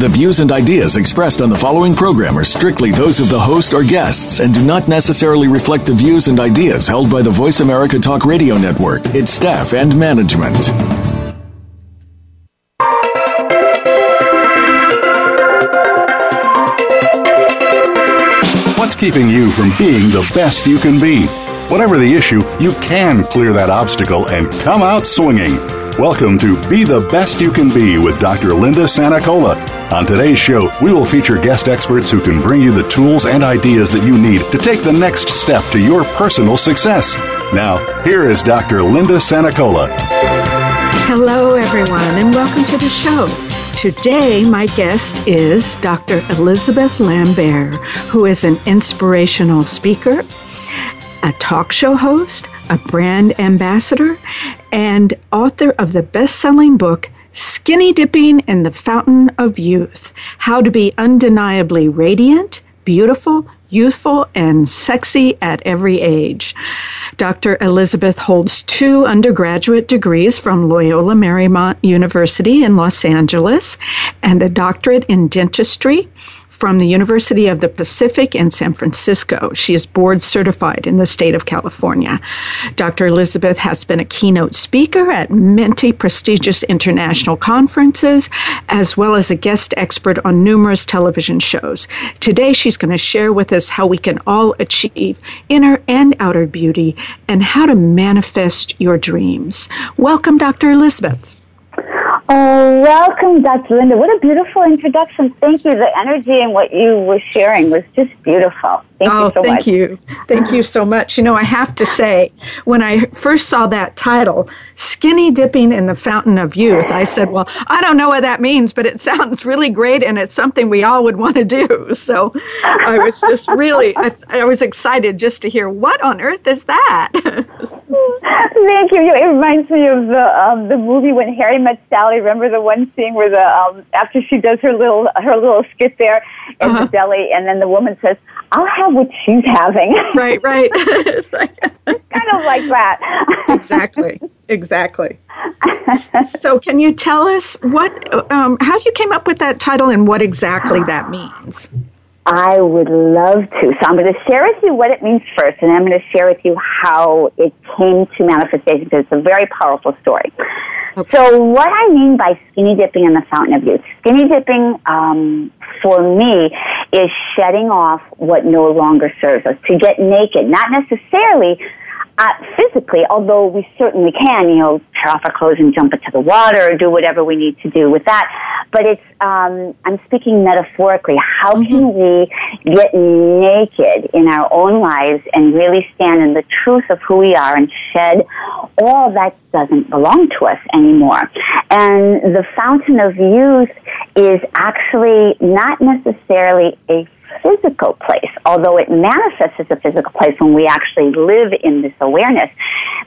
The views and ideas expressed on the following program are strictly those of the host or guests and do not necessarily reflect the views and ideas held by the Voice America Talk Radio Network, its staff, and management. What's keeping you from being the best you can be? Whatever the issue, you can clear that obstacle and come out swinging. Welcome to Be the Best You Can Be with Dr. Linda Sanicola. On today's show, we will feature guest experts who can bring you the tools and ideas that you need to take the next step to your personal success. Now, here is Dr. Linda Sanicola. Hello, everyone, and welcome to the show. Today, my guest is Dr. Elizabeth Lambert, who is an inspirational speaker, a talk show host, a brand ambassador, and author of the best selling book, Skinny Dipping in the Fountain of Youth How to Be Undeniably Radiant, Beautiful, Youthful, and Sexy at Every Age. Dr. Elizabeth holds two undergraduate degrees from Loyola Marymount University in Los Angeles and a doctorate in dentistry from the University of the Pacific in San Francisco. She is board certified in the state of California. Dr. Elizabeth has been a keynote speaker at many prestigious international conferences, as well as a guest expert on numerous television shows. Today, she's going to share with us how we can all achieve inner and outer beauty and how to manifest your dreams. Welcome, Dr. Elizabeth. Oh, welcome, Dr. Linda. What a beautiful introduction. Thank you. The energy and what you were sharing was just beautiful. Thank oh, you so thank much. you. Thank you so much. You know, I have to say, when I first saw that title, Skinny Dipping in the Fountain of Youth, I said, well, I don't know what that means, but it sounds really great and it's something we all would want to do. So I was just really, I, I was excited just to hear what on earth is that? Thank you. It reminds me of the um, the movie when Harry met Sally. Remember the one scene where the um, after she does her little her little skit there in uh-huh. the deli, and then the woman says, "I'll have what she's having." Right, right. it's like, kind of like that. exactly, exactly. so, can you tell us what, um, how you came up with that title and what exactly that means? I would love to. So I'm going to share with you what it means first, and I'm going to share with you how it came to manifestation because it's a very powerful story. Okay. So what I mean by skinny dipping in the fountain of youth, skinny dipping um, for me is shedding off what no longer serves us, to get naked, not necessarily uh, physically, although we certainly can, you know, tear off our clothes and jump into the water or do whatever we need to do with that. But it's, um, I'm speaking metaphorically. How mm-hmm. can we get naked in our own lives and really stand in the truth of who we are and shed all that doesn't belong to us anymore? And the fountain of youth is actually not necessarily a physical place, although it manifests as a physical place when we actually live in this awareness.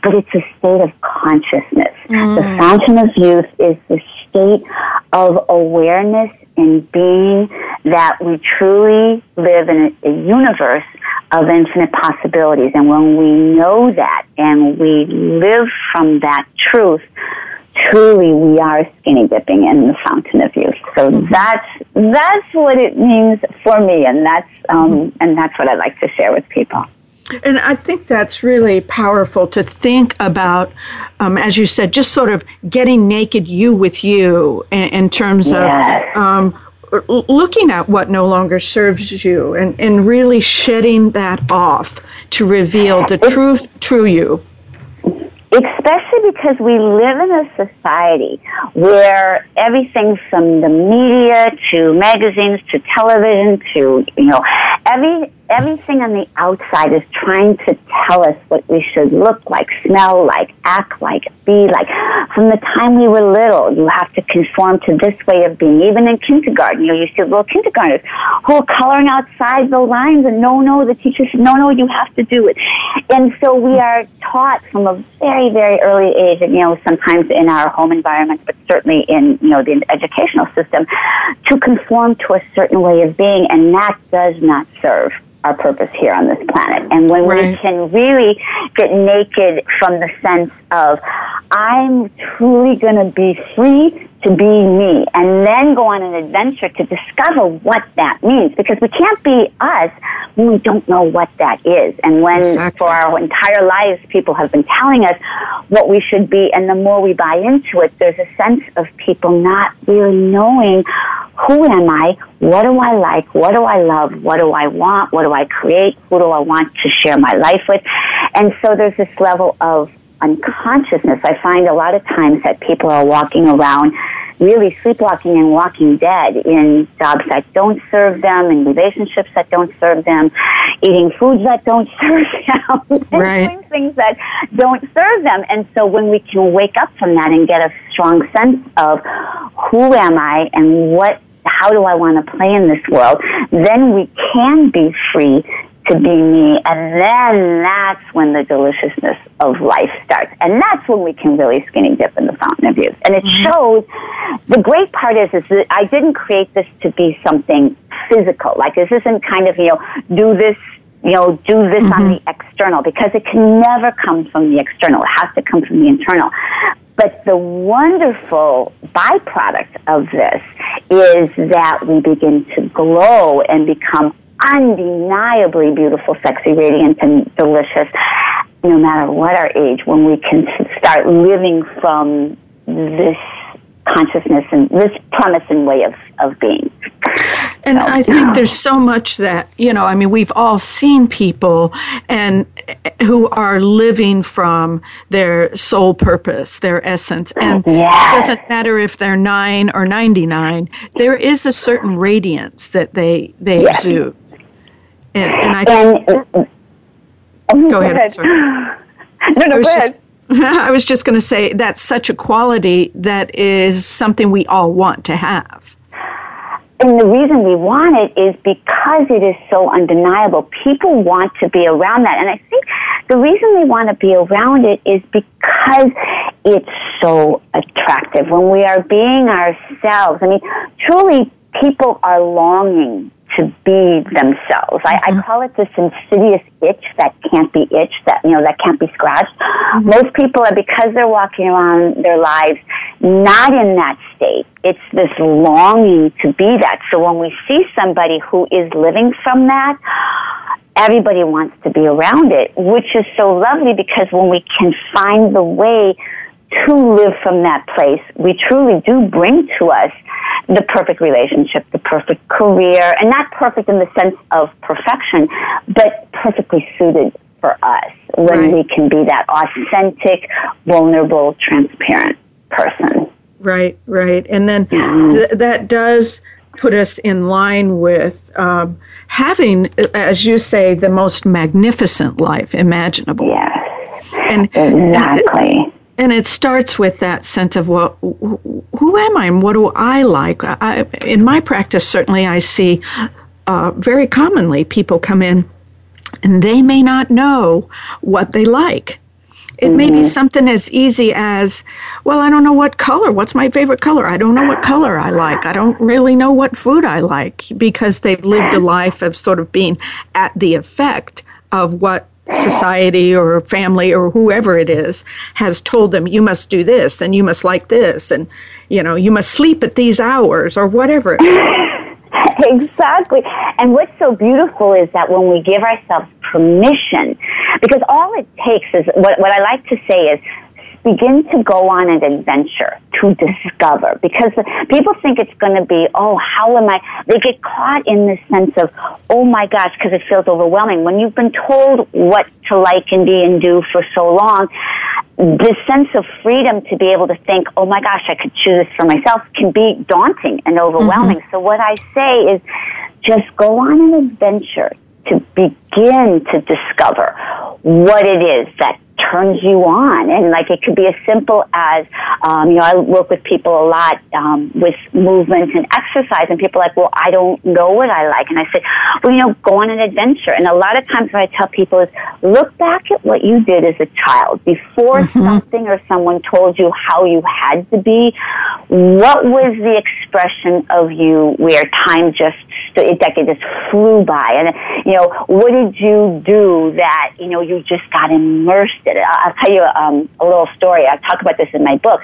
But it's a state of consciousness. Mm. The fountain of youth is the state of awareness and being that we truly live in a, a universe of infinite possibilities. And when we know that and we live from that truth, truly we are skinny dipping in the fountain of youth. So mm-hmm. that's that's what it means for me, and that's um, mm-hmm. and that's what I like to share with people. And I think that's really powerful to think about, um, as you said, just sort of getting naked, you with you, in, in terms yes. of um, looking at what no longer serves you, and, and really shedding that off to reveal the truth, true you especially because we live in a society where everything from the media to magazines to television to you know every everything on the outside is trying to tell us what we should look like, smell like, act like, be like. From the time we were little, you have to conform to this way of being. Even in kindergarten, you know, you see little kindergartners who are coloring outside the lines and no, no, the teacher said, no, no, you have to do it. And so we are taught from a very, very early age, and, you know, sometimes in our home environment, but certainly in, you know, the educational system, to conform to a certain way of being, and that does not serve our purpose here on this planet. And when right. we can really get naked from the sense of, I'm truly going to be free to be me, and then go on an adventure to discover what that means. Because we can't be us when we don't know what that is. And when exactly. for our entire lives people have been telling us what we should be, and the more we buy into it, there's a sense of people not really knowing who am I? What do I like? What do I love? What do I want? What do I create? Who do I want to share my life with? And so there's this level of unconsciousness. I find a lot of times that people are walking around really sleepwalking and walking dead in jobs that don't serve them, in relationships that don't serve them, eating foods that don't serve them, right. doing things that don't serve them. And so when we can wake up from that and get a strong sense of who am I and what how do I want to play in this world, then we can be free to be me. And then that's when the deliciousness of life starts. And that's when we can really skinny dip in the fountain of youth. And it mm-hmm. shows, the great part is, is that I didn't create this to be something physical. Like this isn't kind of, you know, do this you know, do this mm-hmm. on the external because it can never come from the external. It has to come from the internal. But the wonderful byproduct of this is that we begin to glow and become undeniably beautiful, sexy, radiant, and delicious, no matter what our age, when we can start living from this consciousness and this premise and way of, of being. And so, I think there's so much that, you know, I mean, we've all seen people and eh, who are living from their soul purpose, their essence. And yes. it doesn't matter if they're 9 or 99, there is a certain radiance that they they yes. exude. And, and I think. And, oh, go, ahead. ahead. No, no, go ahead. Just, I was just going to say that's such a quality that is something we all want to have. And the reason we want it is because it is so undeniable. People want to be around that. And I think the reason they want to be around it is because it's so attractive. When we are being ourselves, I mean, truly, people are longing to be themselves. I, mm-hmm. I call it this insidious itch that can't be itched, that you know that can't be scratched. Mm-hmm. Most people are because they're walking around their lives not in that state. It's this longing to be that. So when we see somebody who is living from that, everybody wants to be around it, which is so lovely because when we can find the way to live from that place, we truly do bring to us the perfect relationship, the perfect career, and not perfect in the sense of perfection, but perfectly suited for us when right. we can be that authentic, vulnerable, transparent person. Right, right. And then mm-hmm. th- that does put us in line with um, having, as you say, the most magnificent life imaginable. Yes. And exactly and it starts with that sense of well who am i and what do i like I, in my practice certainly i see uh, very commonly people come in and they may not know what they like it mm-hmm. may be mm-hmm. something as easy as well i don't know what color what's my favorite color i don't know what color i like i don't really know what food i like because they've lived a life of sort of being at the effect of what society or family or whoever it is has told them you must do this and you must like this and you know you must sleep at these hours or whatever exactly. And what's so beautiful is that when we give ourselves permission because all it takes is what, what i like to say is begin to go on an adventure to discover because people think it's going to be, oh, how am I? They get caught in this sense of, oh my gosh, because it feels overwhelming. When you've been told what to like and be and do for so long, this sense of freedom to be able to think, oh my gosh, I could choose this for myself can be daunting and overwhelming. Mm-hmm. So what I say is just go on an adventure to begin to discover what it is that turns you on. And like it could be as simple as, um, you know, I work with people a lot um, with movement and exercise, and people are like, well, I don't know what I like. And I say, well, you know, go on an adventure. And a lot of times what I tell people is, look back at what you did as a child before mm-hmm. something or someone told you how you had to be. What was the expression of you where time just it, like it just flew by. And, you know, what did you do that, you know, you just got immersed? I'll tell you um, a little story. I talk about this in my book.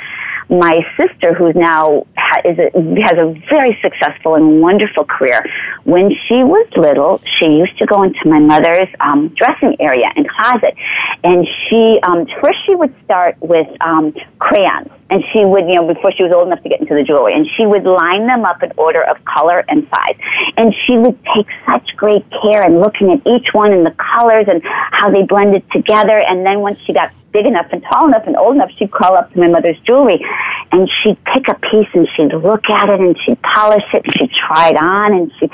My sister, who's now is a, has a very successful and wonderful career, when she was little, she used to go into my mother's um, dressing area and closet, and she um, first she would start with um, crayons and she would, you know, before she was old enough to get into the jewelry, and she would line them up in order of color and size. And she would take such great care in looking at each one and the colors and how they blended together. And then once she got big enough and tall enough and old enough, she'd call up to my mother's jewelry and she'd pick a piece and she'd look at it and she'd polish it and she'd try it on and she'd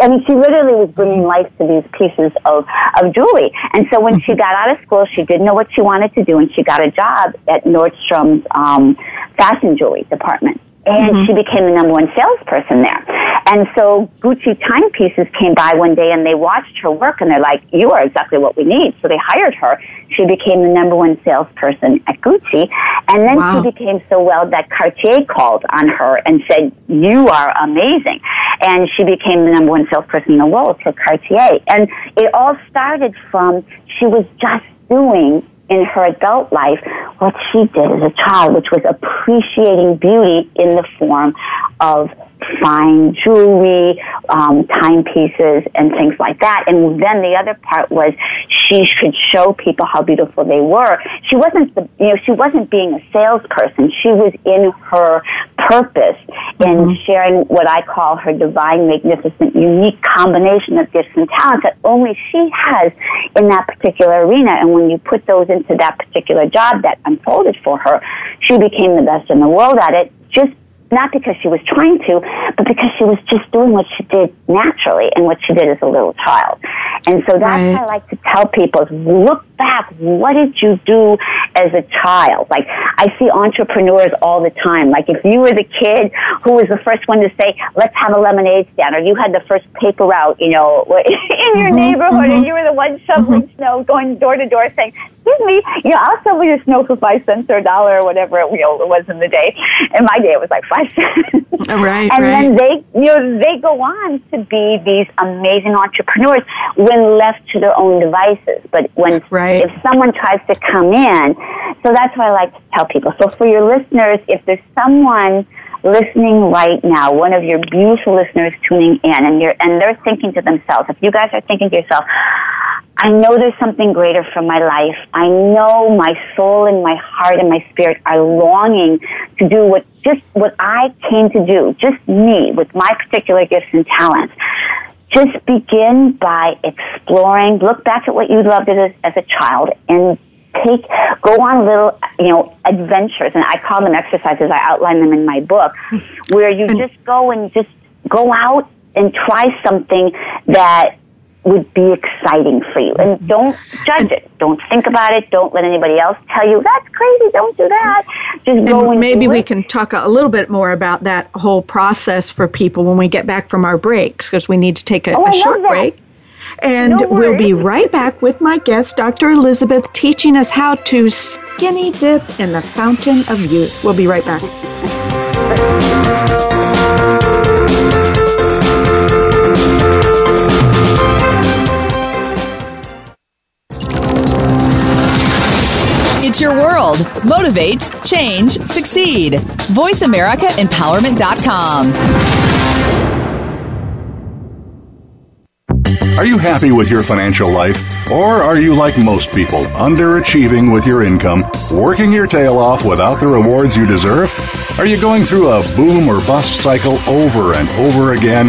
I mean, she literally was bringing life to these pieces of, of jewelry. And so when she got out of school, she didn't know what she wanted to do, and she got a job at Nordstrom's um, fashion jewelry department and mm-hmm. she became the number one salesperson there. And so Gucci timepieces came by one day and they watched her work and they're like, you are exactly what we need. So they hired her. She became the number one salesperson at Gucci. And then wow. she became so well that Cartier called on her and said, you are amazing. And she became the number one salesperson in the world for Cartier. And it all started from she was just doing in her adult life what she did as a child, which was appreciating beauty in the form of fine jewelry, um, timepieces, and things like that. And then the other part was she could show people how beautiful they were. She wasn't the, you know, she wasn't being a salesperson. She was in her purpose in mm-hmm. sharing what I call her divine, magnificent, unique combination of gifts and talents that only she has in that particular arena. And when you put those into that particular job that unfolded for her, she became the best in the world at it just not because she was trying to, but because she was just doing what she did naturally and what she did as a little child. And so that's right. what I like to tell people is look back. What did you do as a child? Like, I see entrepreneurs all the time. Like, if you were the kid who was the first one to say, let's have a lemonade stand, or you had the first paper route, you know, in your mm-hmm, neighborhood, mm-hmm. and you were the one shoveling mm-hmm. snow, going door to door saying, excuse me, you know, I'll shovel your snow for five cents or a dollar or whatever it, you know, it was in the day. In my day, it was like five cents. right, and right. then they, you know, they go on to be these amazing entrepreneurs when left to their own devices. But when right. If someone tries to come in, so that's what I like to tell people. So for your listeners, if there's someone listening right now, one of your beautiful listeners tuning in, and you're and they're thinking to themselves, if you guys are thinking to yourself, I know there's something greater for my life. I know my soul and my heart and my spirit are longing to do what just what I came to do, just me with my particular gifts and talents just begin by exploring, look back at what you loved as, as a child and take, go on little, you know, adventures. And I call them exercises. I outline them in my book where you just go and just go out and try something that would be exciting for you. And mm-hmm. don't judge it. Don't think about it. Don't let anybody else tell you that's crazy. Don't do that. Just go and, and maybe we can talk a little bit more about that whole process for people when we get back from our breaks because we need to take a, oh, a short break. And no we'll be right back with my guest, Dr. Elizabeth, teaching us how to skinny dip in the fountain of youth. We'll be right back. Your world. Motivate, change, succeed. VoiceAmericaEmpowerment.com. Are you happy with your financial life? Or are you like most people, underachieving with your income, working your tail off without the rewards you deserve? Are you going through a boom or bust cycle over and over again,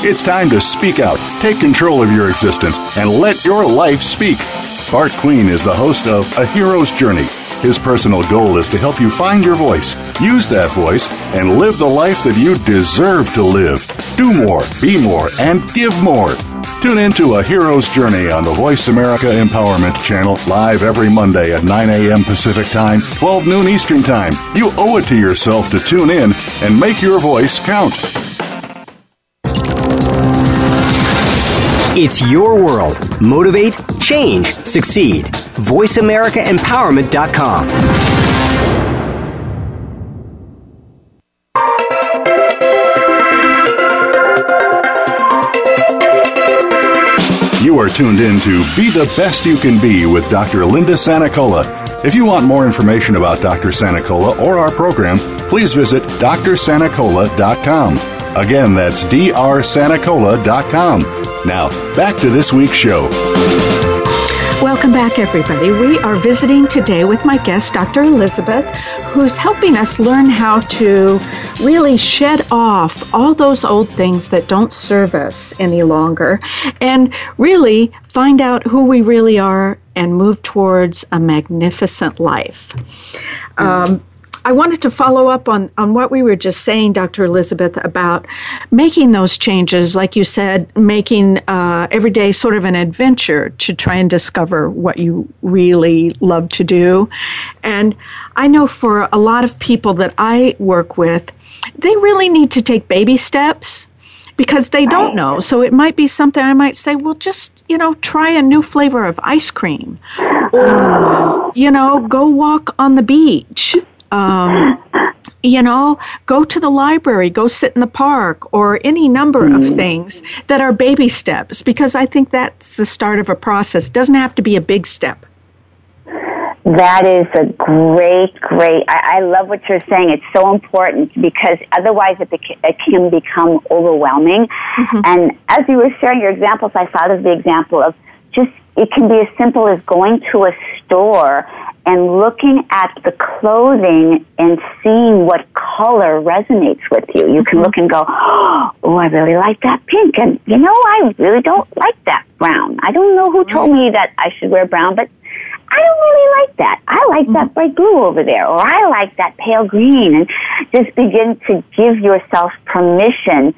It's time to speak out, take control of your existence, and let your life speak. Bart Queen is the host of A Hero's Journey. His personal goal is to help you find your voice, use that voice, and live the life that you deserve to live. Do more, be more, and give more. Tune in to A Hero's Journey on the Voice America Empowerment Channel, live every Monday at 9 a.m. Pacific Time, 12 noon Eastern Time. You owe it to yourself to tune in and make your voice count. It's your world. Motivate, change, succeed. VoiceAmericaEmpowerment.com. You are tuned in to Be the Best You Can Be with Dr. Linda Sanacola. If you want more information about Dr. Sanacola or our program, please visit drsanacola.com. Again, that's drsanacola.com. Now, back to this week's show. Welcome back, everybody. We are visiting today with my guest, Dr. Elizabeth, who's helping us learn how to really shed off all those old things that don't serve us any longer and really find out who we really are and move towards a magnificent life. Um, I wanted to follow up on, on what we were just saying, Dr. Elizabeth, about making those changes, like you said, making uh, every day sort of an adventure to try and discover what you really love to do. And I know for a lot of people that I work with, they really need to take baby steps because they don't know. So it might be something I might say, well, just, you know, try a new flavor of ice cream. Or, you know, go walk on the beach um, you know, go to the library, go sit in the park, or any number of mm. things that are baby steps, because I think that's the start of a process. Doesn't have to be a big step. That is a great, great. I, I love what you're saying. It's so important because otherwise it, it can become overwhelming. Mm-hmm. And as you were sharing your examples, I thought of the example of just it can be as simple as going to a store and looking at the clothing and seeing what color resonates with you. You can mm-hmm. look and go, oh, I really like that pink. And, you know, I really don't like that brown. I don't know who told me that I should wear brown, but I don't really like that. I like mm-hmm. that bright blue over there, or I like that pale green. And just begin to give yourself permission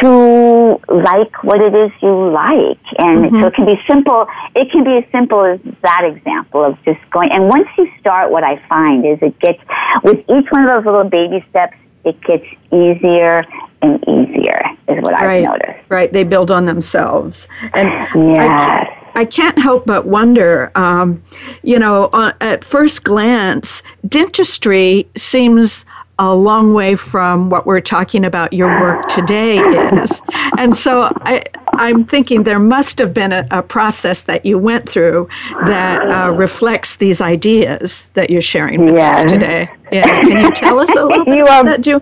to like what it is you like. And mm-hmm. so it can be simple. It can be as simple as that example of just going. And once you start, what I find is it gets, with each one of those little baby steps, it gets easier and easier, is what right. I've noticed. Right. They build on themselves. And yes. I, I can't help but wonder, um, you know, on, at first glance, dentistry seems a long way from what we're talking about your work today is. And so I, I'm thinking there must have been a, a process that you went through that uh, reflects these ideas that you're sharing with yes. us today. Yeah. Can you tell us a little bit you about that, Ju?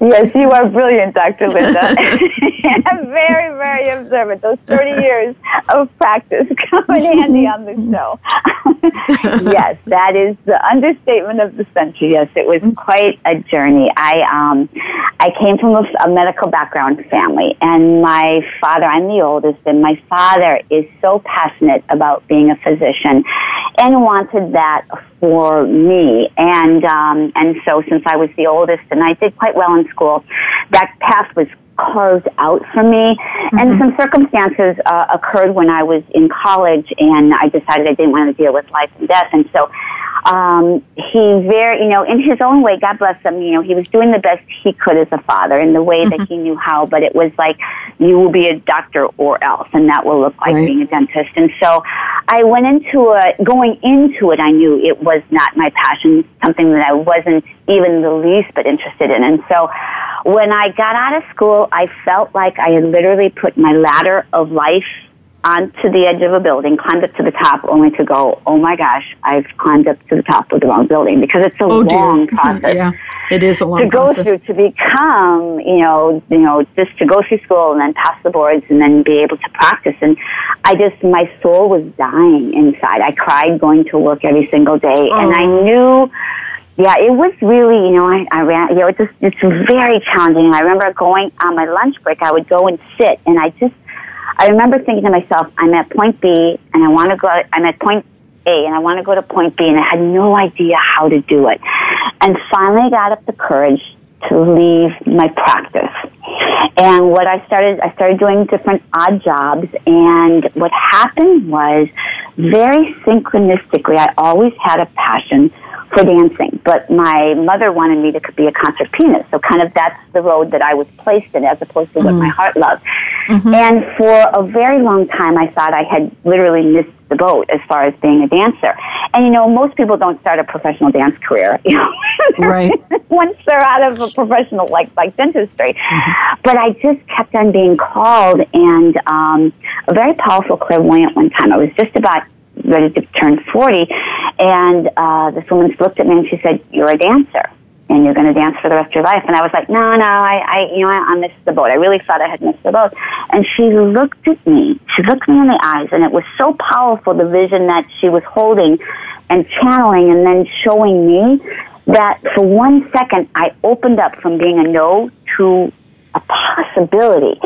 Yes, you are brilliant, Dr. Linda. very, very observant. Those 30 years of practice come in handy on the show. yes, that is the understatement of the century. Yes, it was quite a journey. I, um, I came from a, a medical background family, and my father, I'm the oldest, and my father is so passionate about being a physician and wanted that for me. And um, and so since I was the oldest and I did quite well in school, that path was carved out for me. Mm-hmm. And some circumstances uh, occurred when I was in college, and I decided I didn't want to deal with life and death. And so um, he very, you know, in his own way, God bless him, you know, he was doing the best he could as a father in the way mm-hmm. that he knew how, but it was like, you will be a doctor or else, and that will look like right. being a dentist. And so I went into it, going into it, I knew it was not my passion, something that I wasn't even the least bit interested in. And so When I got out of school, I felt like I had literally put my ladder of life onto the edge of a building, climbed up to the top, only to go, oh my gosh, I've climbed up to the top of the wrong building because it's a Oh, dear. long process yeah, it is a long to go process. through to become, you know, you know, just to go through school and then pass the boards and then be able to practice. And I just, my soul was dying inside. I cried going to work every single day, and I Oh. knew. Yeah, it was really, you know, I, I ran, you know, it's just, it's very challenging. And I remember going on my lunch break, I would go and sit, and I just, I remember thinking to myself, I'm at point B, and I want to go, I'm at point A, and I want to go to point B, and I had no idea how to do it. And finally I got up the courage to leave my practice. And what I started, I started doing different odd jobs, and what happened was very synchronistically, I always had a passion for dancing, but my mother wanted me to be a concert pianist, so kind of that's the road that I was placed in as opposed to what my mm. heart loved. Mm-hmm. And for a very long time, I thought I had literally missed the boat as far as being a dancer. And you know, most people don't start a professional dance career, you know, Right. once they're out of a professional like like dentistry. Mm-hmm. But I just kept on being called, and um, a very powerful clairvoyant one time. I was just about ready to turn forty, and uh, this woman looked at me and she said, "You're a dancer." And you're going to dance for the rest of your life. And I was like, no, no, I, I, you know, I, I missed the boat. I really thought I had missed the boat. And she looked at me. She looked me in the eyes, and it was so powerful the vision that she was holding and channeling, and then showing me that for one second I opened up from being a no to a possibility.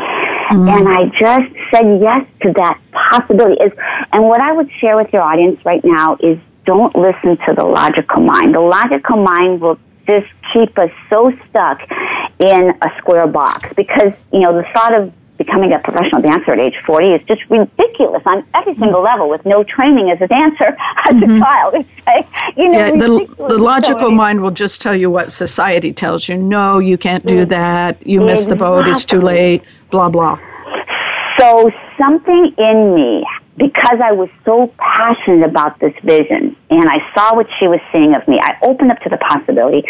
Mm-hmm. And I just said yes to that possibility. Is and what I would share with your audience right now is don't listen to the logical mind. The logical mind will just keep us so stuck in a square box because, you know, the thought of becoming a professional dancer at age 40 is just ridiculous on every mm. single level with no training as a dancer as a mm-hmm. child. It's like, you know, Yeah, the, the logical So, mind will just tell you what society tells you. No, you can't do mm. that. You missed the boat. It's too late. Blah blah. So something in me, because I was so passionate about this vision and I saw what she was seeing of me, I opened up to the possibility.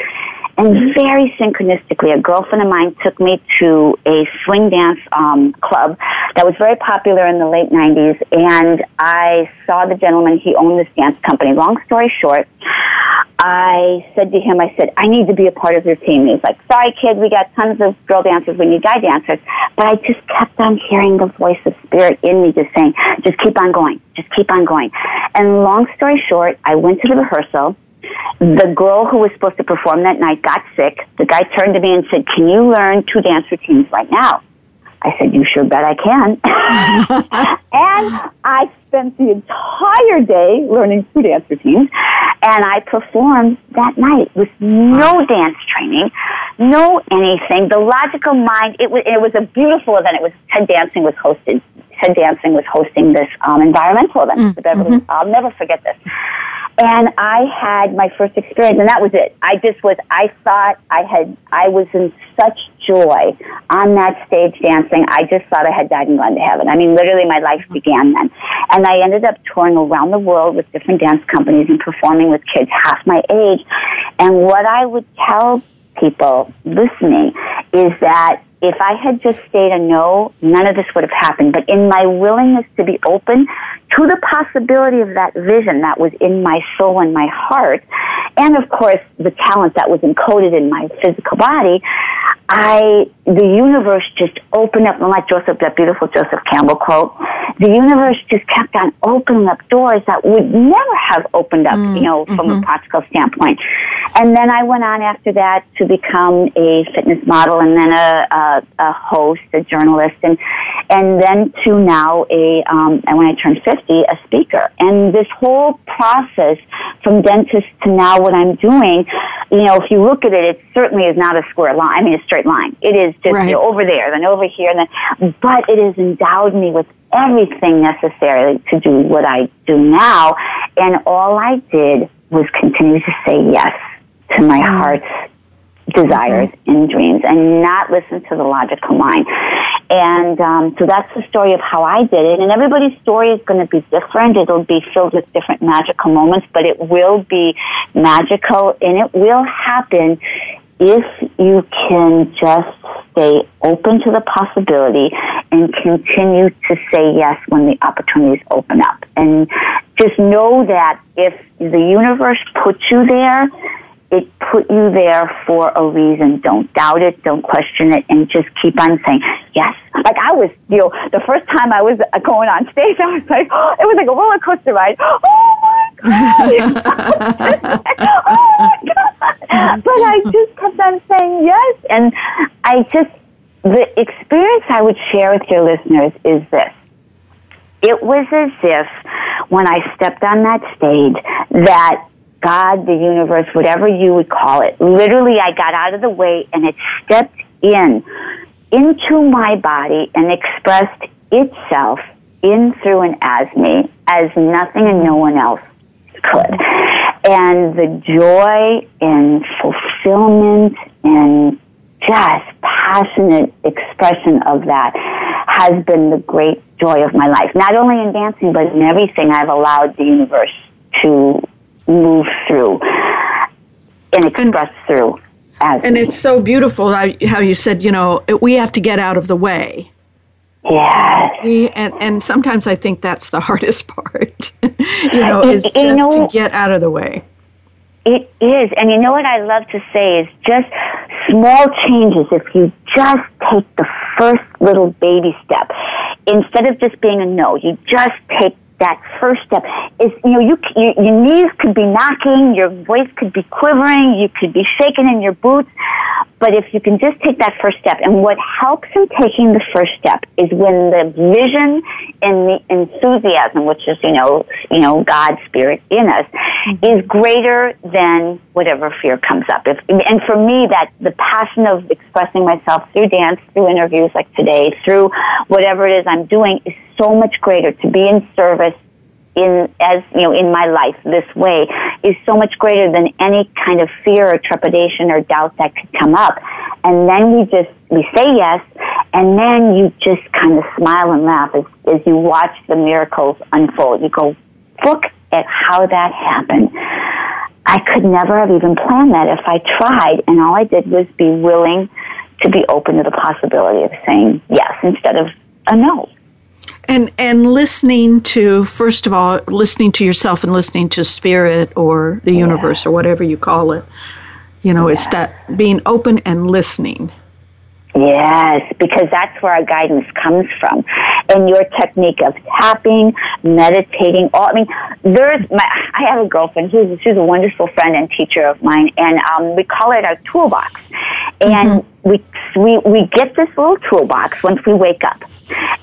And very synchronistically, a girlfriend of mine took me to a swing dance um, club that was very popular in the late 90s. And I saw the gentleman, he owned this dance company. Long story short, I said to him, I said, I need to be a part of your team. And he's like, sorry, kid, we got tons of girl dancers. We need guy dancers. But I just kept on hearing the voice of spirit in me just saying, just keep on going. Just keep on going. And long story short, I went to the rehearsal. The girl who was supposed to perform that night got sick. The guy turned to me and said, can you learn two dance routines right now? I said, you sure bet I can. and I spent the entire day learning two dance routines. And I performed that night with no dance training, no anything. The logical mind, it was, it was a beautiful event. It was Ted Danson was hosted. Ted Danson was hosting this um, environmental event. The Beverly, I'll never forget this. And I had my first experience, and that was it. I just was, I thought I had, I was in such joy on that stage dancing. I just thought I had died and gone to heaven. I mean, literally, my life began then. And I ended up touring around the world with different dance companies and performing with kids half my age. And what I would tell people listening is that if I had just stayed a no, none of this would have happened. But in my willingness to be open to the possibility of that vision that was in my soul and my heart, and of course the talent that was encoded in my physical body, I the universe just opened up, and like Joseph, that beautiful Joseph Campbell quote, the universe just kept on opening up doors that would never have opened up, you know, from a practical standpoint. And then I went on after that to become a fitness model, and then a, a, a host, a journalist, and and then to now a um, and when I turned fifty, a speaker. And this whole process from dentist to now what I'm doing, you know, if you look at it, it certainly is not a square line. I mean, a straight line. It is just Right. you know, over there, then over here, and then, but it has endowed me with everything necessary to do what I do now. And all I did was continue to say yes to my mm. heart's desires and dreams and not listen to the logical mind. And um, so that's the story of how I did it. And everybody's story is going to be different. It'll be filled with different magical moments, but it will be magical and it will happen if you can just stay open to the possibility and continue to say yes when the opportunities open up. And just know that if the universe puts you there, it put you there for a reason. Don't doubt it. Don't question it. And just keep on saying, yes. Like I was, you know, the first time I was going on stage, I was like, oh, it was like a roller coaster ride. Oh my God. oh my God. But I just kept on saying yes. And I just, the experience I would share with your listeners is this. It was as if when I stepped on that stage that God, the universe, whatever you would call it. Literally, I got out of the way and it stepped in into my body and expressed itself in, through, and as me as nothing and no one else could. And the joy and fulfillment and just passionate expression of that has been the great joy of my life. Not only in dancing, but in everything I've allowed the universe to move through and express and, through. and it's so beautiful how you said, you know, we have to get out of the way. Yes. We, and, and sometimes I think that's the hardest part, you know, is just know, to get out of the way. It is. And you know what I love to say is just small changes. If you just take the first little baby step, instead of just being a no, you just take that first step is you know you, you your knees could be knocking your voice could be quivering you could be shaking in your boots but if you can just take that first step and what helps in taking the first step is when the vision and the enthusiasm which is you know you know god's spirit in us mm-hmm. is greater than whatever fear comes up if, and for me that the passion of expressing myself through dance through interviews like today through whatever it is i'm doing is so much greater to be in service in as you know in my life this way is so much greater than any kind of fear or trepidation or doubt that could come up. And then we just we say yes and then you just kind of smile and laugh as, as you watch the miracles unfold. You go look at how that happened. I could never have even planned that if i tried and all i did was be willing to be open to the possibility of saying yes instead of a no and and listening to first of all listening to yourself and listening to spirit or the universe or whatever you call it you know yeah. it's that being open and listening Yes, because that's where our guidance comes from. And your technique of tapping, meditating, all, I mean, there's, my, I have a girlfriend, who's she's a wonderful friend and teacher of mine, and um, we call it our toolbox. And mm-hmm. we, we, we get this little toolbox once we wake up.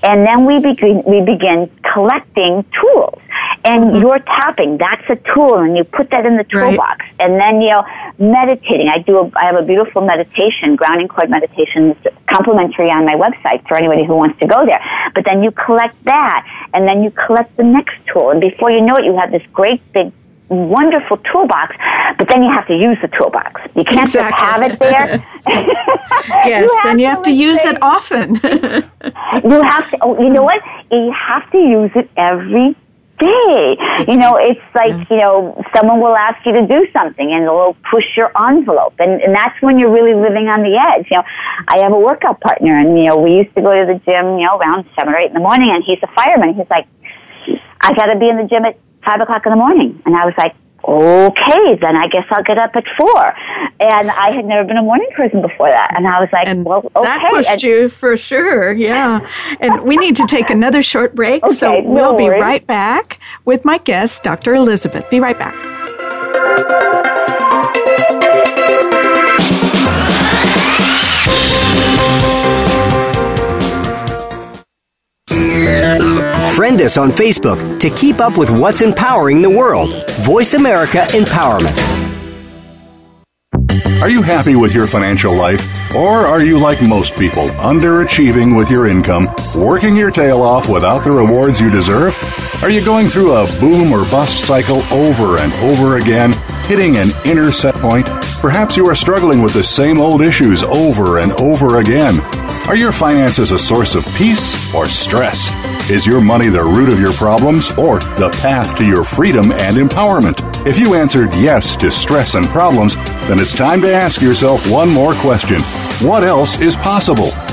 And then we begin, we begin collecting tools and mm-hmm. you're tapping. That's a tool, and you put that in the toolbox. Right. And then you know, meditating. I do. A, I have a beautiful meditation, grounding cord meditation, complimentary on my website for anybody who wants to go there. But then you collect that, and then you collect the next tool, and before you know it, you have this great big wonderful toolbox, but then you have to use the toolbox. You can't exactly. just have it there. yes, you and you have to use it often. you have to. Oh, you know what? You have to use it every day. You know, it's like, you know, someone will ask you to do something and they'll push your envelope. And, and that's when you're really living on the edge. You know, I have a workout partner and, you know, we used to go to the gym, you know, around seven or eight in the morning and he's a fireman. He's like, I got to be in the gym at five o'clock in the morning. And I was like, okay, then I guess I'll get up at four. And I had never been a morning person before that. And I was like, and well, okay. That pushed and, you for sure. Yeah. And we need to take another short break. Okay, so we'll be right back with my guest, Dr. Elizabeth. Be right back. Friend us on Facebook to keep up with what's empowering the world. Voice America Empowerment. Are you happy with your financial life? Or are you like most people, underachieving with your income, working your tail off without the rewards you deserve? Are you going through a boom or bust cycle over and over again, hitting an inner set point? Perhaps you are struggling with the same old issues over and over again. Are your finances a source of peace or stress? Is your money the root of your problems or the path to your freedom and empowerment? If you answered yes to stress and problems, then it's time to ask yourself one more question. What else is possible?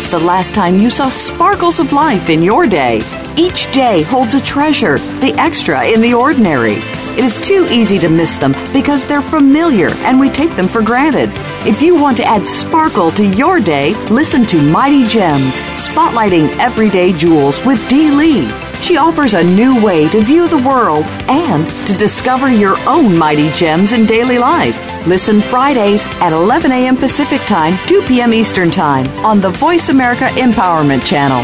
Is the last time you saw sparkles of life in your day? Each day holds a treasure, the extra in the ordinary. It is too easy to miss them because they're familiar and we take them for granted. If you want to add sparkle to your day, listen to Mighty Gems, spotlighting everyday jewels with Dee Lee. She offers a new way to view the world and to discover your own mighty gems in daily life. Listen Fridays at 11 a.m. Pacific Time, 2 p.m. Eastern Time on the Voice America Empowerment Channel.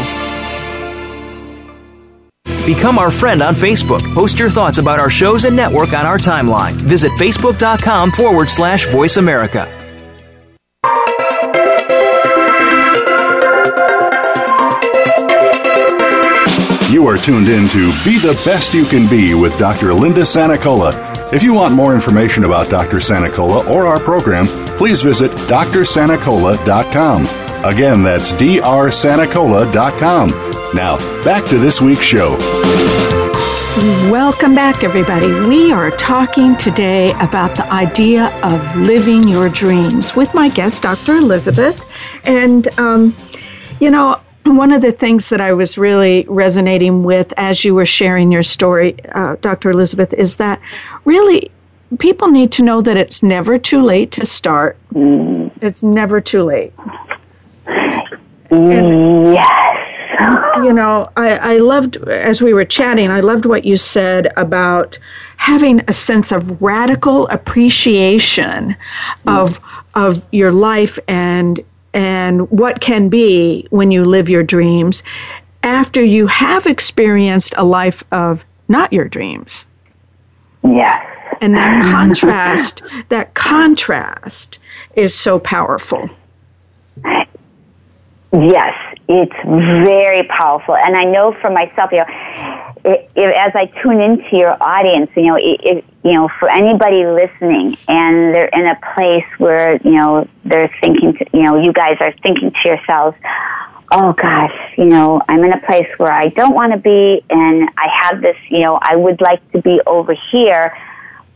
Become our friend on Facebook. Post your thoughts about our shows and network on our timeline. Visit facebook.com forward slash voice America. You are tuned in to Be the Best You Can Be with Dr. Linda Sanicola. If you want more information about Dr. Sanicola or our program, please visit drsanicola.com. Again, that's drsanicola.com. Now, back to this week's show. Welcome back, everybody. We are talking today about the idea of living your dreams with my guest, Dr. Elizabeth. And, um, you know, one of the things that I was really resonating with as you were sharing your story, uh, Dr. Elizabeth, is that really people need to know that it's never too late to start. Mm. It's never too late. And, yes. You know, I, I loved, as we were chatting, I loved what you said about having a sense of radical appreciation of, of your life and and what can be when you live your dreams after you have experienced a life of not your dreams. Yes. And that contrast, that contrast is so powerful. Yes, it's very powerful. And I know for myself, you know, it, it, as I tune into your audience, you know, you know, for anybody listening and they're in a place where, you know, they're thinking, to, you know, you guys are thinking to yourselves, oh gosh, you know, I'm in a place where I don't want to be and I have this, you know, I would like to be over here,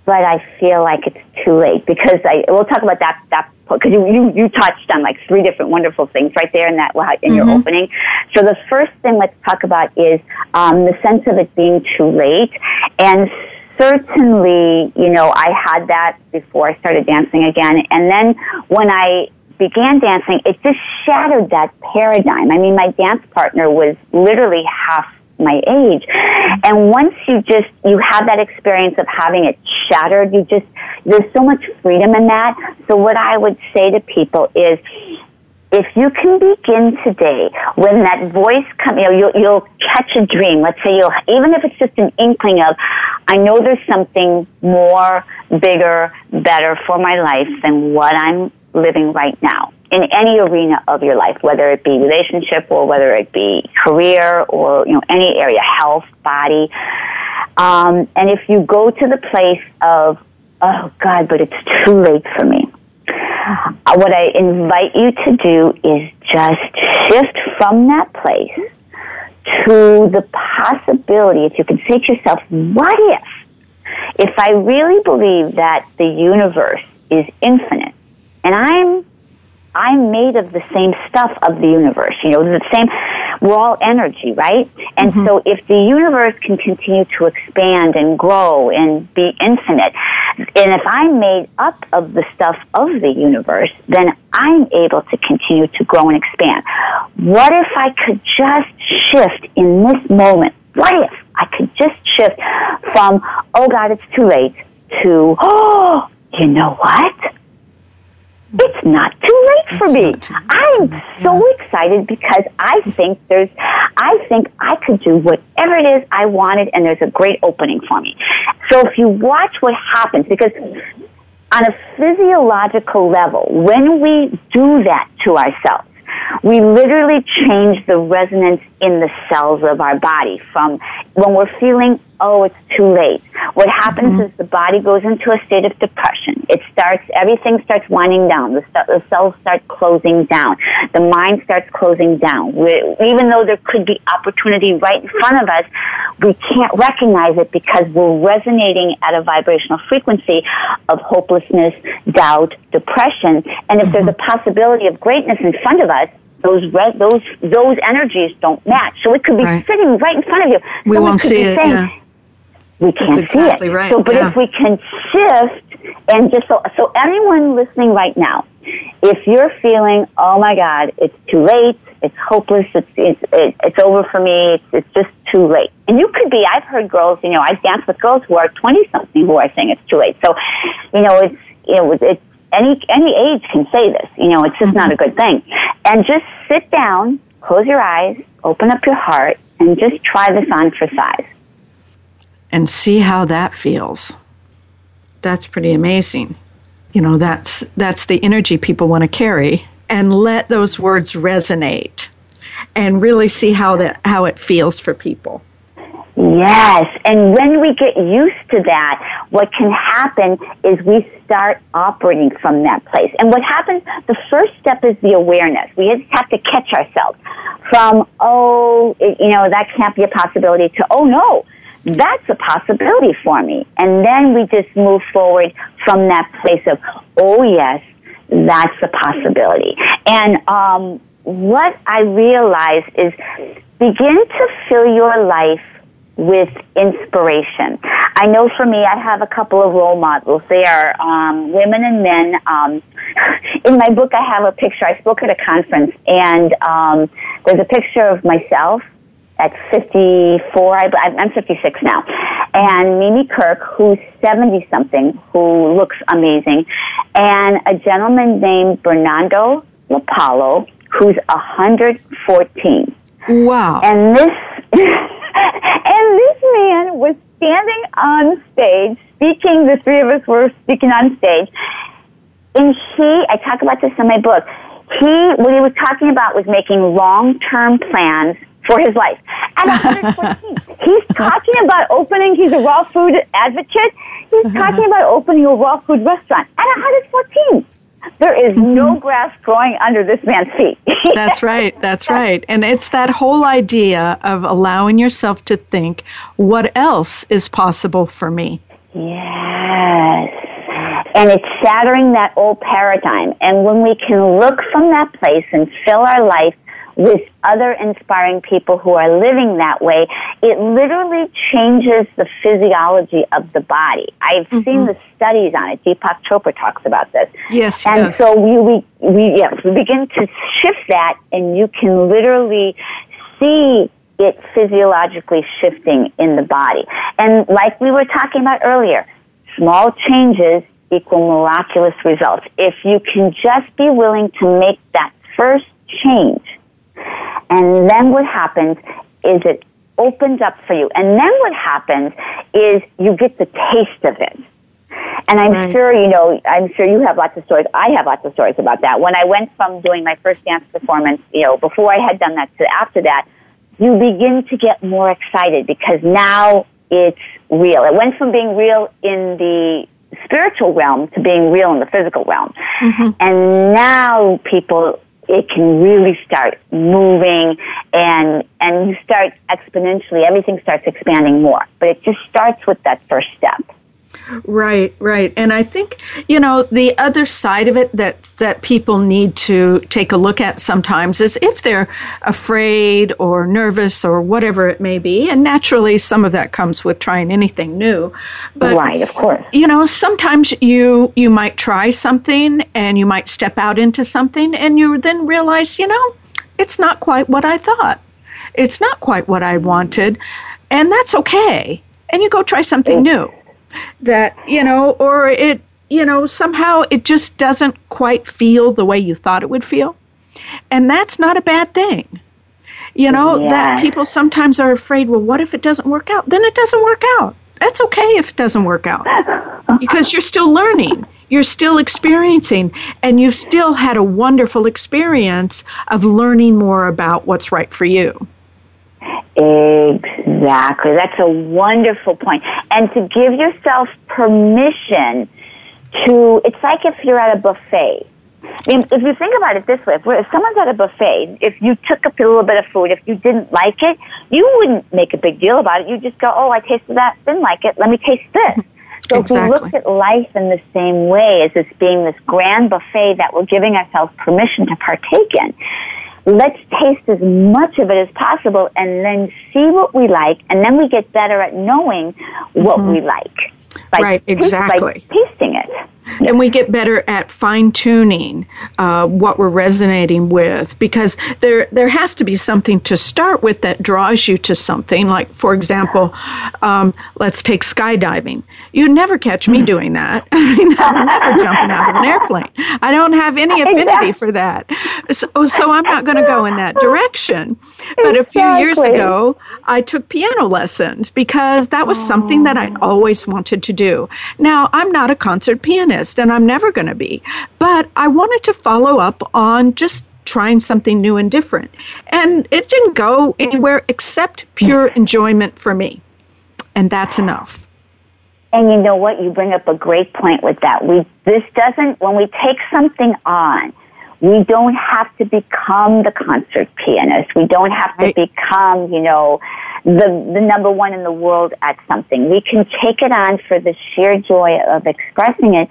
but I feel like it's too late because I, we'll talk about that, that because you, you, you touched on like three different wonderful things right there in that in your mm-hmm. opening. So the first thing let's talk about is um, the sense of it being too late, and certainly, you know, I had that before I started dancing again, and then when I began dancing, it just shattered that paradigm. I mean, my dance partner was literally half my age. And once you just, you have that experience of having it shattered, you just, there's so much freedom in that. So what I would say to people is, if you can begin today when that voice comes, you know, you'll, you'll catch a dream. Let's say you'll, even if it's just an inkling of, I know there's something more, bigger, better for my life than what I'm living right now in any arena of your life, whether it be relationship or whether it be career or you know any area, health, body. Um, and if you go to the place of, oh God, but it's too late for me. Uh, what I invite you to do is just shift from that place to the possibility, if you can say to yourself, what if? If I really believe that the universe is infinite and I'm I'm made of the same stuff of the universe. You know, the same, we're all energy, right? And mm-hmm. so if the universe can continue to expand and grow and be infinite, and if I'm made up of the stuff of the universe, then I'm able to continue to grow and expand. What if I could just shift in this moment? What if I could just shift from, oh God, it's too late, to, oh, you know what? it's not too for me. I'm so excited because I think there's, I think I could do whatever it is I wanted and there's a great opening for me. So if you watch what happens, because on a physiological level, when we do that to ourselves, we literally change the resonance in the cells of our body from when we're feeling, oh, it's too late. What happens mm-hmm. is the body goes into a state of depression. It starts, everything starts winding down. The, the cells start closing down. The mind starts closing down. we even though there could be opportunity right in front of us, we can't recognize it because we're resonating at a vibrational frequency of hopelessness, doubt, depression. And if mm-hmm. there's a possibility of greatness in front of us, those re- those those energies don't match. So it could be right. sitting right in front of you. We Someone won't see it. Saying, yeah. We can't exactly see it. Right. So, but yeah. if we can shift and just so so anyone listening right now, if you're feeling, oh my God, it's too late, it's hopeless, it's it's it's over for me, it's, it's just too late. And you could be. I've heard girls, you know, I dance with girls who are twenty something who are saying it's too late. So, you know, it's you know, it's any any age can say this. You know, it's just mm-hmm. not a good thing. And just sit down, close your eyes, open up your heart, and just try this on for size. And see how that feels. That's pretty amazing. You know, that's that's the energy people want to carry and let those words resonate and really see how that how it feels for people. Yes, and when we get used to that, what can happen is we start operating from that place. And what happens, the first step is the awareness. We just have to catch ourselves from, oh, you know, that can't be a possibility to, oh no, that's a possibility for me. And then we just move forward from that place of, oh yes, that's a possibility. And um, what I realize is begin to fill your life with inspiration. I know for me, I have a couple of role models. They are um, women and men. Um, in my book, I have a picture. I spoke at a conference, and um, there's a picture of myself at 54. I, I'm 56 now. And Mimi Kirk, who's 70 something, who looks amazing, and a gentleman named Bernando Lapallo, who's 114. Wow. And this and this man was standing on stage, speaking. The three of us were speaking on stage. And he, I talk about this in my book, he, what he was talking about was making long term plans for his life. At 114, he's talking about opening, he's a raw food advocate. He's talking about opening a raw food restaurant at 114. There is mm-hmm. no grass growing under this man's feet. that's right. That's right. And it's that whole idea of allowing yourself to think, what else is possible for me? Yes. And it's shattering that old paradigm. And when we can look from that place and fill our life with other inspiring people who are living that way, it literally changes the physiology of the body. I've mm-hmm. seen the studies on it. Deepak Chopra talks about this. Yes. And yes. so we, we, we, yes, we begin to shift that, and you can literally see it physiologically shifting in the body. And like we were talking about earlier, small changes equal miraculous results. If you can just be willing to make that first change, and then what happens is it opens up for you. And then what happens is you get the taste of it. And I'm right. sure, you know, I'm sure you have lots of stories. I have lots of stories about that. When I went from doing my first dance performance, you know, before I had done that to after that, you begin to get more excited because now it's real. It went from being real in the spiritual realm to being real in the physical realm. Mm-hmm. And now people it can really start moving and and you start exponentially everything starts expanding more. But it just starts with that first step Right, right. And I think, you know, the other side of it that that people need to take a look at sometimes is if they're afraid or nervous or whatever it may be, and naturally some of that comes with trying anything new. But right, of course. You know, sometimes you you might try something and you might step out into something and you then realize, you know, it's not quite what I thought. It's not quite what I wanted, and that's okay. And you go try something new that you know or it you know somehow it just doesn't quite feel the way you thought it would feel. And that's not a bad thing. You know that people sometimes are afraid well what if it doesn't work out? Then it doesn't work out. That's okay if it doesn't work out. Because you're still learning, you're still experiencing, and you've still had a wonderful experience of learning more about what's right for you. Exactly. That's a wonderful point. And to give yourself permission to, it's like if you're at a buffet. I mean, if you think about it this way, if, if someone's at a buffet, if you took a little bit of food, if you didn't like it, you wouldn't make a big deal about it. You just go, oh, I tasted that, didn't like it, let me taste this. So exactly. if we looked at life in the same way as this being this grand buffet that we're giving ourselves permission to partake in, let's taste as much of it as possible and then see what we like, and then we get better at knowing what mm-hmm. we like. right, exactly. By tasting it. And we get better at fine tuning uh, what we're resonating with because there there has to be something to start with that draws you to something. Like, for example, um, let's take skydiving. You'd never catch me doing that. I mean, I'm never jumping out of an airplane. I don't have any affinity for that. So, so I'm not going to go in that direction. But a few years ago, I took piano lessons because that was something that I always wanted to do. Now, I'm not a concert pianist and I'm never going to be, but I wanted to follow up on just trying something new and different. And it didn't go anywhere except pure enjoyment for me. And that's enough. And you know what? You bring up a great point with that. We this doesn't when we take something on, we don't have to become the concert pianist. We don't have to right. become, you know, the the number one in the world at something. We can take it on for the sheer joy of expressing it,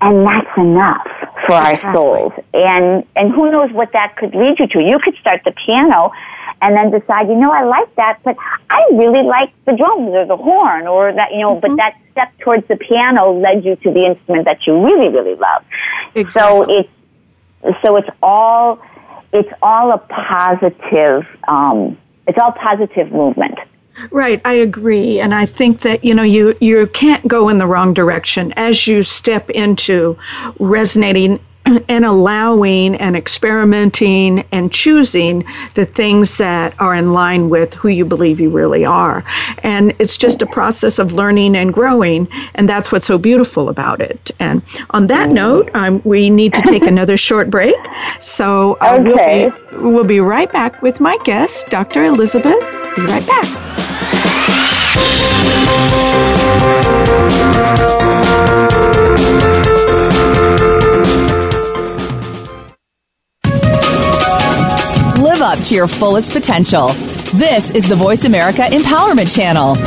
and that's enough for our souls. And and who knows what that could lead you to? You could start the piano and then decide, you know, I like that, but I really like the drums or the horn or that, you know, mm-hmm. but that step towards the piano led you to the instrument that you really, really love. Exactly. So it's so it's all it's all a positive um, it's all positive movement. Right, I agree, and I think that you know you you can't go in the wrong direction as you step into resonating and allowing and experimenting and choosing the things that are in line with who you believe you really are. And it's just a process of learning and growing, and that's what's so beautiful about it. And on that note, um, we need to take another short break. So uh, okay. we'll, be, we'll be right back with my guest, Dr. Elizabeth. Be right back. Up to your fullest potential. This is the Voice America Empowerment Channel.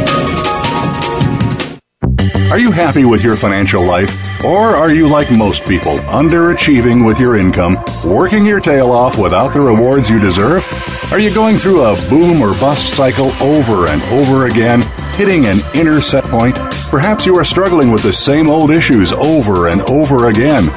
Are you happy with your financial life? Or are you like most people, underachieving with your income, working your tail off without the rewards you deserve? Are you going through a boom or bust cycle over and over again, hitting an inner set point? Perhaps you are struggling with the same old issues over and over again.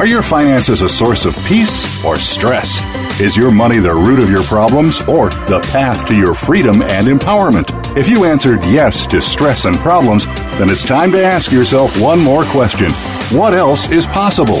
Are your finances a source of peace or stress? Is your money the root of your problems or the path to your freedom and empowerment? If you answered yes to stress and problems, then it's time to ask yourself one more question What else is possible?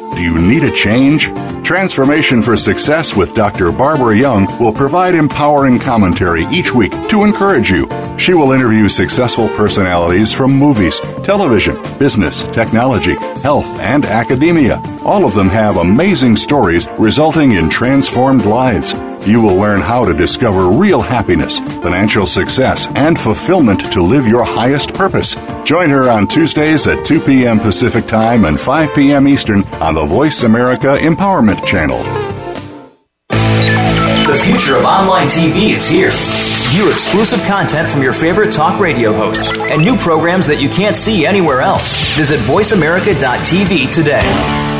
Do you need a change? Transformation for Success with Dr. Barbara Young will provide empowering commentary each week to encourage you. She will interview successful personalities from movies, television, business, technology, health, and academia. All of them have amazing stories resulting in transformed lives. You will learn how to discover real happiness, financial success, and fulfillment to live your highest purpose. Join her on Tuesdays at 2 p.m. Pacific Time and 5 p.m. Eastern on the Voice America Empowerment Channel. The future of online TV is here. View exclusive content from your favorite talk radio hosts and new programs that you can't see anywhere else. Visit VoiceAmerica.tv today.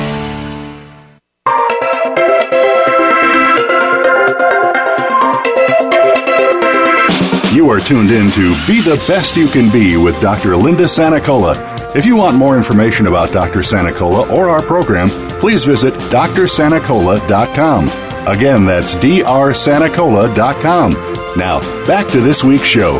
Are tuned in to Be the Best You Can Be with Dr. Linda Sanicola. If you want more information about Dr. Sanicola or our program, please visit drsanicola.com. Again, that's drsanicola.com. Now, back to this week's show.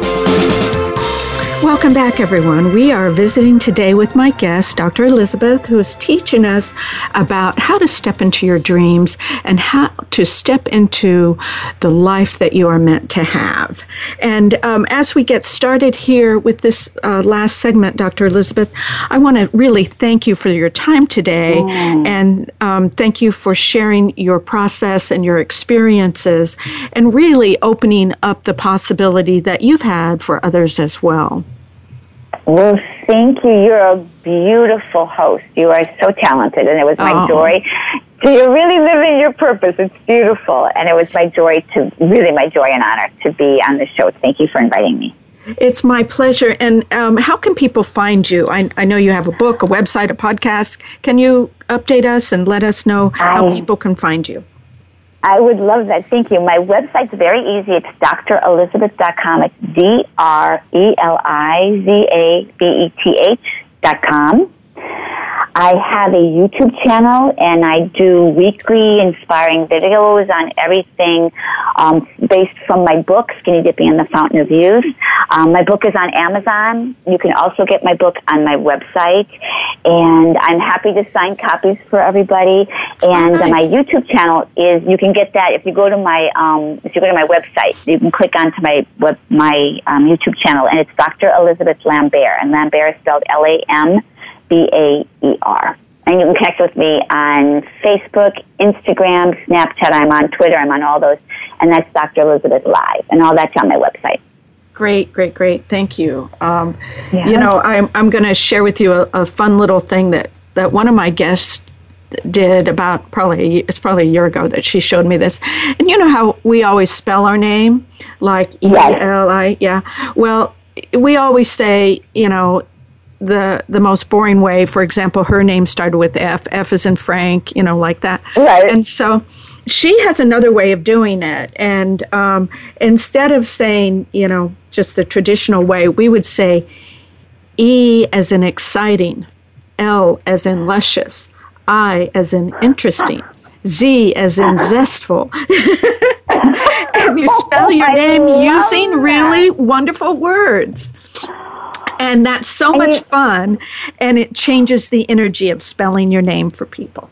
Welcome back, everyone. We are visiting today with my guest, Dr. Elizabeth, who is teaching us about how to step into your dreams and how to step into the life that you are meant to have. And um, as we get started here with this uh, last segment, Dr. Elizabeth, I want to really thank you for your time today mm. and um, thank you for sharing your process and your experiences and really opening up the possibility that you've had for others as well. Well, thank you. You're a beautiful host. You are so talented, and it was my oh. joy. So you're really living your purpose. It's beautiful, and it was my joy to really my joy and honor to be on the show. Thank you for inviting me. It's my pleasure. And um, how can people find you? I, I, know you have a book, a website, a podcast. Can you update us and let us know how I, people can find you? I would love that. Thank you. My website's very easy. It's drelizabeth.com. It's D R E L I Z A B E T H dot com. I have a YouTube channel and I do weekly inspiring videos on everything um, based from my book, Skinny Dipping in the Fountain of Youth. Um, my book is on Amazon. You can also get my book on my website. And I'm happy to sign copies for everybody. And nice. my YouTube channel is, you can get that if you go to my, um, if you go to my website, you can click onto my web, my um, YouTube channel and it's Dr. Elizabeth Lambaer And Lambaer is spelled L-A-M B A E R. And you can connect with me on Facebook, Instagram, Snapchat. I'm on Twitter. I'm on all those. And that's Dr. Elizabeth Live. And all that's on my website. Great, great, great. Thank you. Um, yeah. You know, I'm, I'm going to share with you a, a, fun little thing that, that one of my guests did about probably it's probably a year ago that she showed me this and you know how we always spell our name like e l i yeah well we always say you know the the most boring way. For example, her name started with F. F is in Frank, you know, like that. Right. And so she has another way of doing it. And um, instead of saying, you know, just the traditional way, we would say E as in exciting, L as in luscious, I as in interesting, Z as in zestful. and you spell your name using really wonderful words and that's so much fun and it changes the energy of spelling your name for people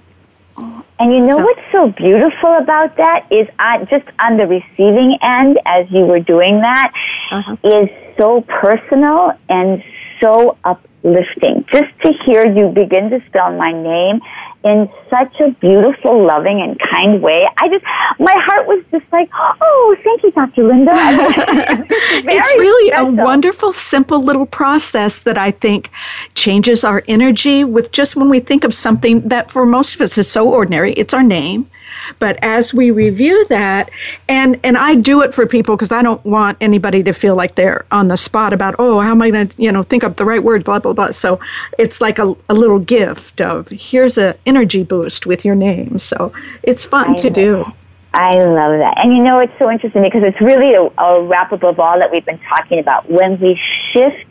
and you know so. what's so beautiful about that is uh, just on the receiving end as you were doing that, uh-huh. is so personal and so uplifting just to hear you begin to spell my name in such a beautiful, loving, and kind way. I just, my heart was just like, oh, thank you, Dr. Linda. it's really special. a wonderful, simple little process that I think changes our energy with just when we think of something that for most of us is so ordinary. It's our name. But as we review that, and and I do it for people because I don't want anybody to feel like they're on the spot about oh how am I going to you know think up the right word blah blah blah. So it's like a, a little gift of here's an energy boost with your name. So it's fun I to do. I love that. And you know, it's so interesting because it's really a, a wrap up of all that we've been talking about. When we shift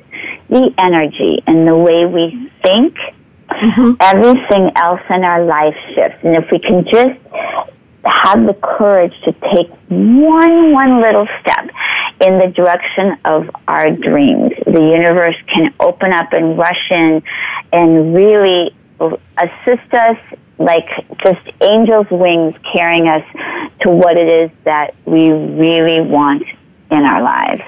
the energy and the way we think, mm-hmm. everything else in our life shifts. And if we can just have the courage to take one one little step in the direction of our dreams, the universe can open up and rush in and really assist us like just angels' wings carrying us to what it is that we really want in our lives.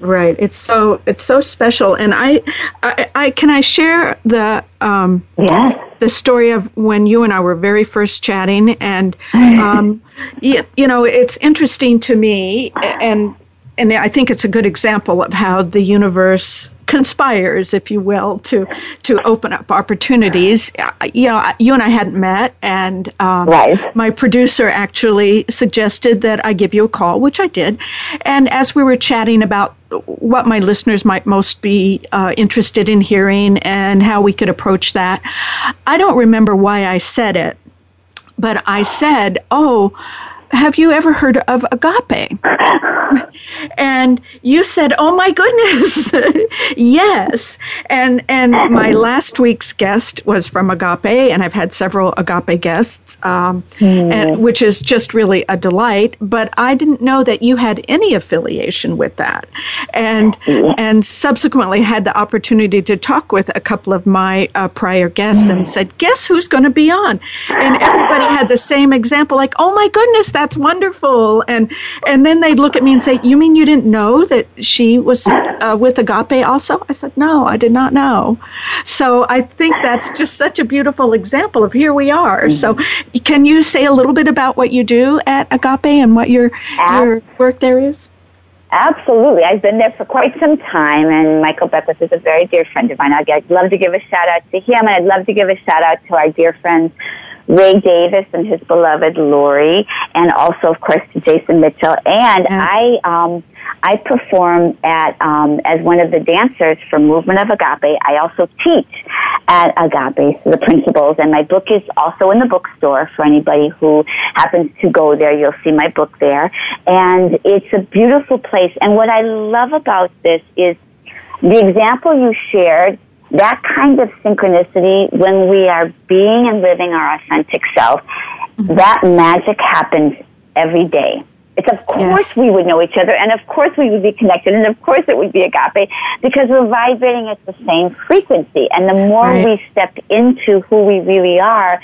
Right. It's so it's so special, and I, I, I can I share the um, yes. the story of when you and I were very first chatting, and um, you, you know it's interesting to me, and and I think it's a good example of how the universe conspires, if you will, to to open up opportunities. You know, you and I hadn't met, and um, right. my producer actually suggested that I give you a call, which I did. And as we were chatting about what my listeners might most be uh, interested in hearing and how we could approach that, I don't remember why I said it, but I said, "Oh." Have you ever heard of agape? and you said, "Oh my goodness, yes!" And and my last week's guest was from Agape, and I've had several Agape guests, um, mm. and, which is just really a delight. But I didn't know that you had any affiliation with that, and and subsequently had the opportunity to talk with a couple of my uh, prior guests, and said, "Guess who's going to be on?" And everybody had the same example, like, "Oh my goodness, that's wonderful!" And and then they'd look at me and say, "You mean you didn't know that she was uh, with Agape also?" I said, "No, I did not know." So I think that's just such a beautiful example of here we are. Mm-hmm. So, can you say a little bit about what you do at Agape and what your your work there is? Absolutely. I've been there for quite some time, and Michael Beckwith is a very dear friend of mine. I'd love to give a shout out to him, and I'd love to give a shout out to our dear friends Ray Davis and his beloved Lori, and also, of course, to Jason Mitchell. And yes. I, um, I perform at um, as one of the dancers for Movement of Agape. I also teach at Agape, so the principles, and my book is also in the bookstore for anybody who happens to go there. You'll see my book there, and it's a beautiful place. And what I love about this is the example you shared that kind of synchronicity when we are being and living our authentic self, mm-hmm. that magic happens every day. It's of course yes. we would know each other, and of course we would be connected, and of course it would be agape because we're vibrating at the same frequency. And the more right. we step into who we really are,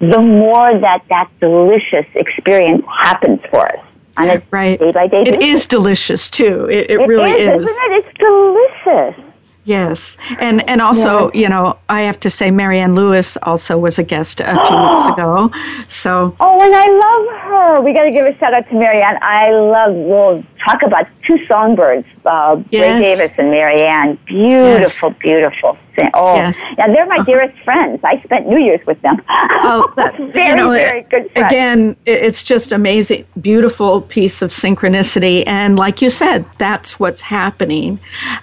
the more that that delicious experience happens for us on a right. day by day. It is delicious too. It, it, it really is. is. Isn't it? It's delicious. Yes, and oh, and also yeah. you know I have to say Marianne Lewis also was a guest a few weeks ago. So oh, and I love her. We got to give a shout out to Marianne. I love. We'll talk about two songbirds, uh, yes. Ray Davis and Marianne. Beautiful, yes. beautiful Oh, yes. yeah, they're my uh-huh. dearest friends. I spent New Year's with them. Oh, that, very, you know, very good friends. Again, it's just amazing, beautiful piece of synchronicity. And like you said, that's what's happening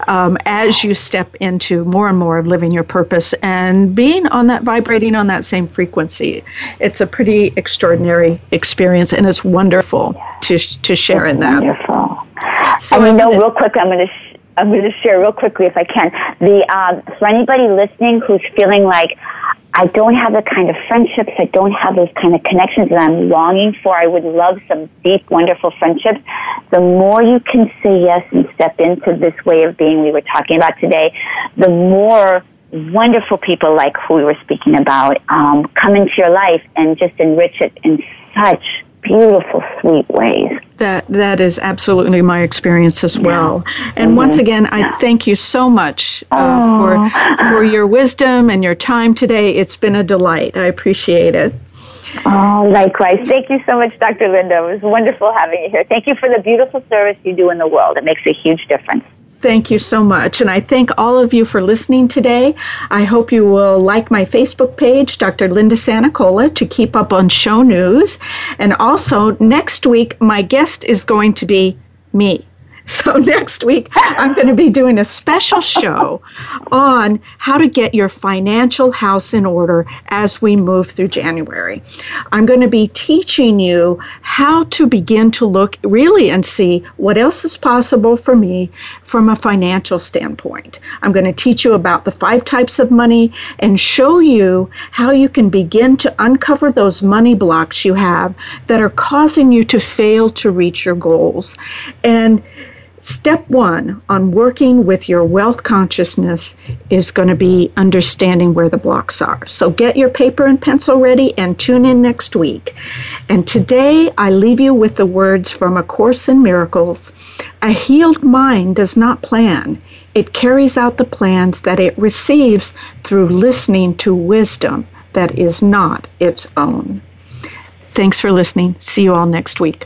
um, as you step into more and more of living your purpose and being on that, vibrating on that same frequency. It's a pretty extraordinary experience, and it's wonderful to, to share in that. Wonderful. So, and you know, real quick, I'm going to sh- I'm going to share real quickly if I can. The um, for anybody listening who's feeling like I don't have the kind of friendships, I don't have those kind of connections that I'm longing for. I would love some deep, wonderful friendships. The more you can say yes and step into this way of being we were talking about today, the more wonderful people like who we were speaking about um, come into your life and just enrich it in such beautiful, sweet ways. That that is absolutely my experience as well. Yeah. And mm-hmm. once again, I yeah. thank you so much uh, for for your wisdom and your time today. It's been a delight. I appreciate it. Oh, likewise. Thank you so much, Dr. Linda. It was wonderful having you here. Thank you for the beautiful service you do in the world. It makes a huge difference. Thank you so much. And I thank all of you for listening today. I hope you will like my Facebook page, Dr. Linda Sanicola, to keep up on show news. And also, next week, my guest is going to be me. So next week, I'm going to be doing a special show on how to get your financial house in order as we move through January. I'm going to be teaching you how to begin to look really and see what else is possible for me from a financial standpoint. I'm going to teach you about the five types of money and show you how you can begin to uncover those money blocks you have that are causing you to fail to reach your goals. And Step one on working with your wealth consciousness is going to be understanding where the blocks are. So get your paper and pencil ready and tune in next week. And today I leave you with the words from A Course in Miracles A healed mind does not plan, it carries out the plans that it receives through listening to wisdom that is not its own. Thanks for listening. See you all next week.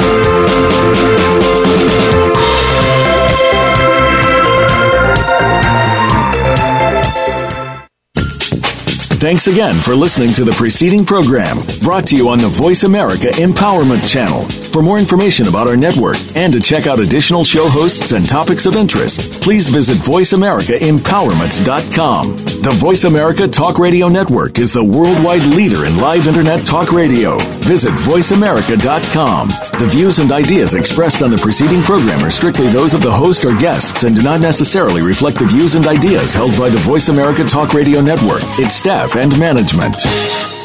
Thanks again for listening to the preceding program brought to you on the Voice America Empowerment Channel. For more information about our network and to check out additional show hosts and topics of interest, please visit VoiceAmericaEmpowerment.com. The Voice America Talk Radio Network is the worldwide leader in live Internet talk radio. Visit VoiceAmerica.com. The views and ideas expressed on the preceding program are strictly those of the host or guests and do not necessarily reflect the views and ideas held by the Voice America Talk Radio Network, its staff, and management.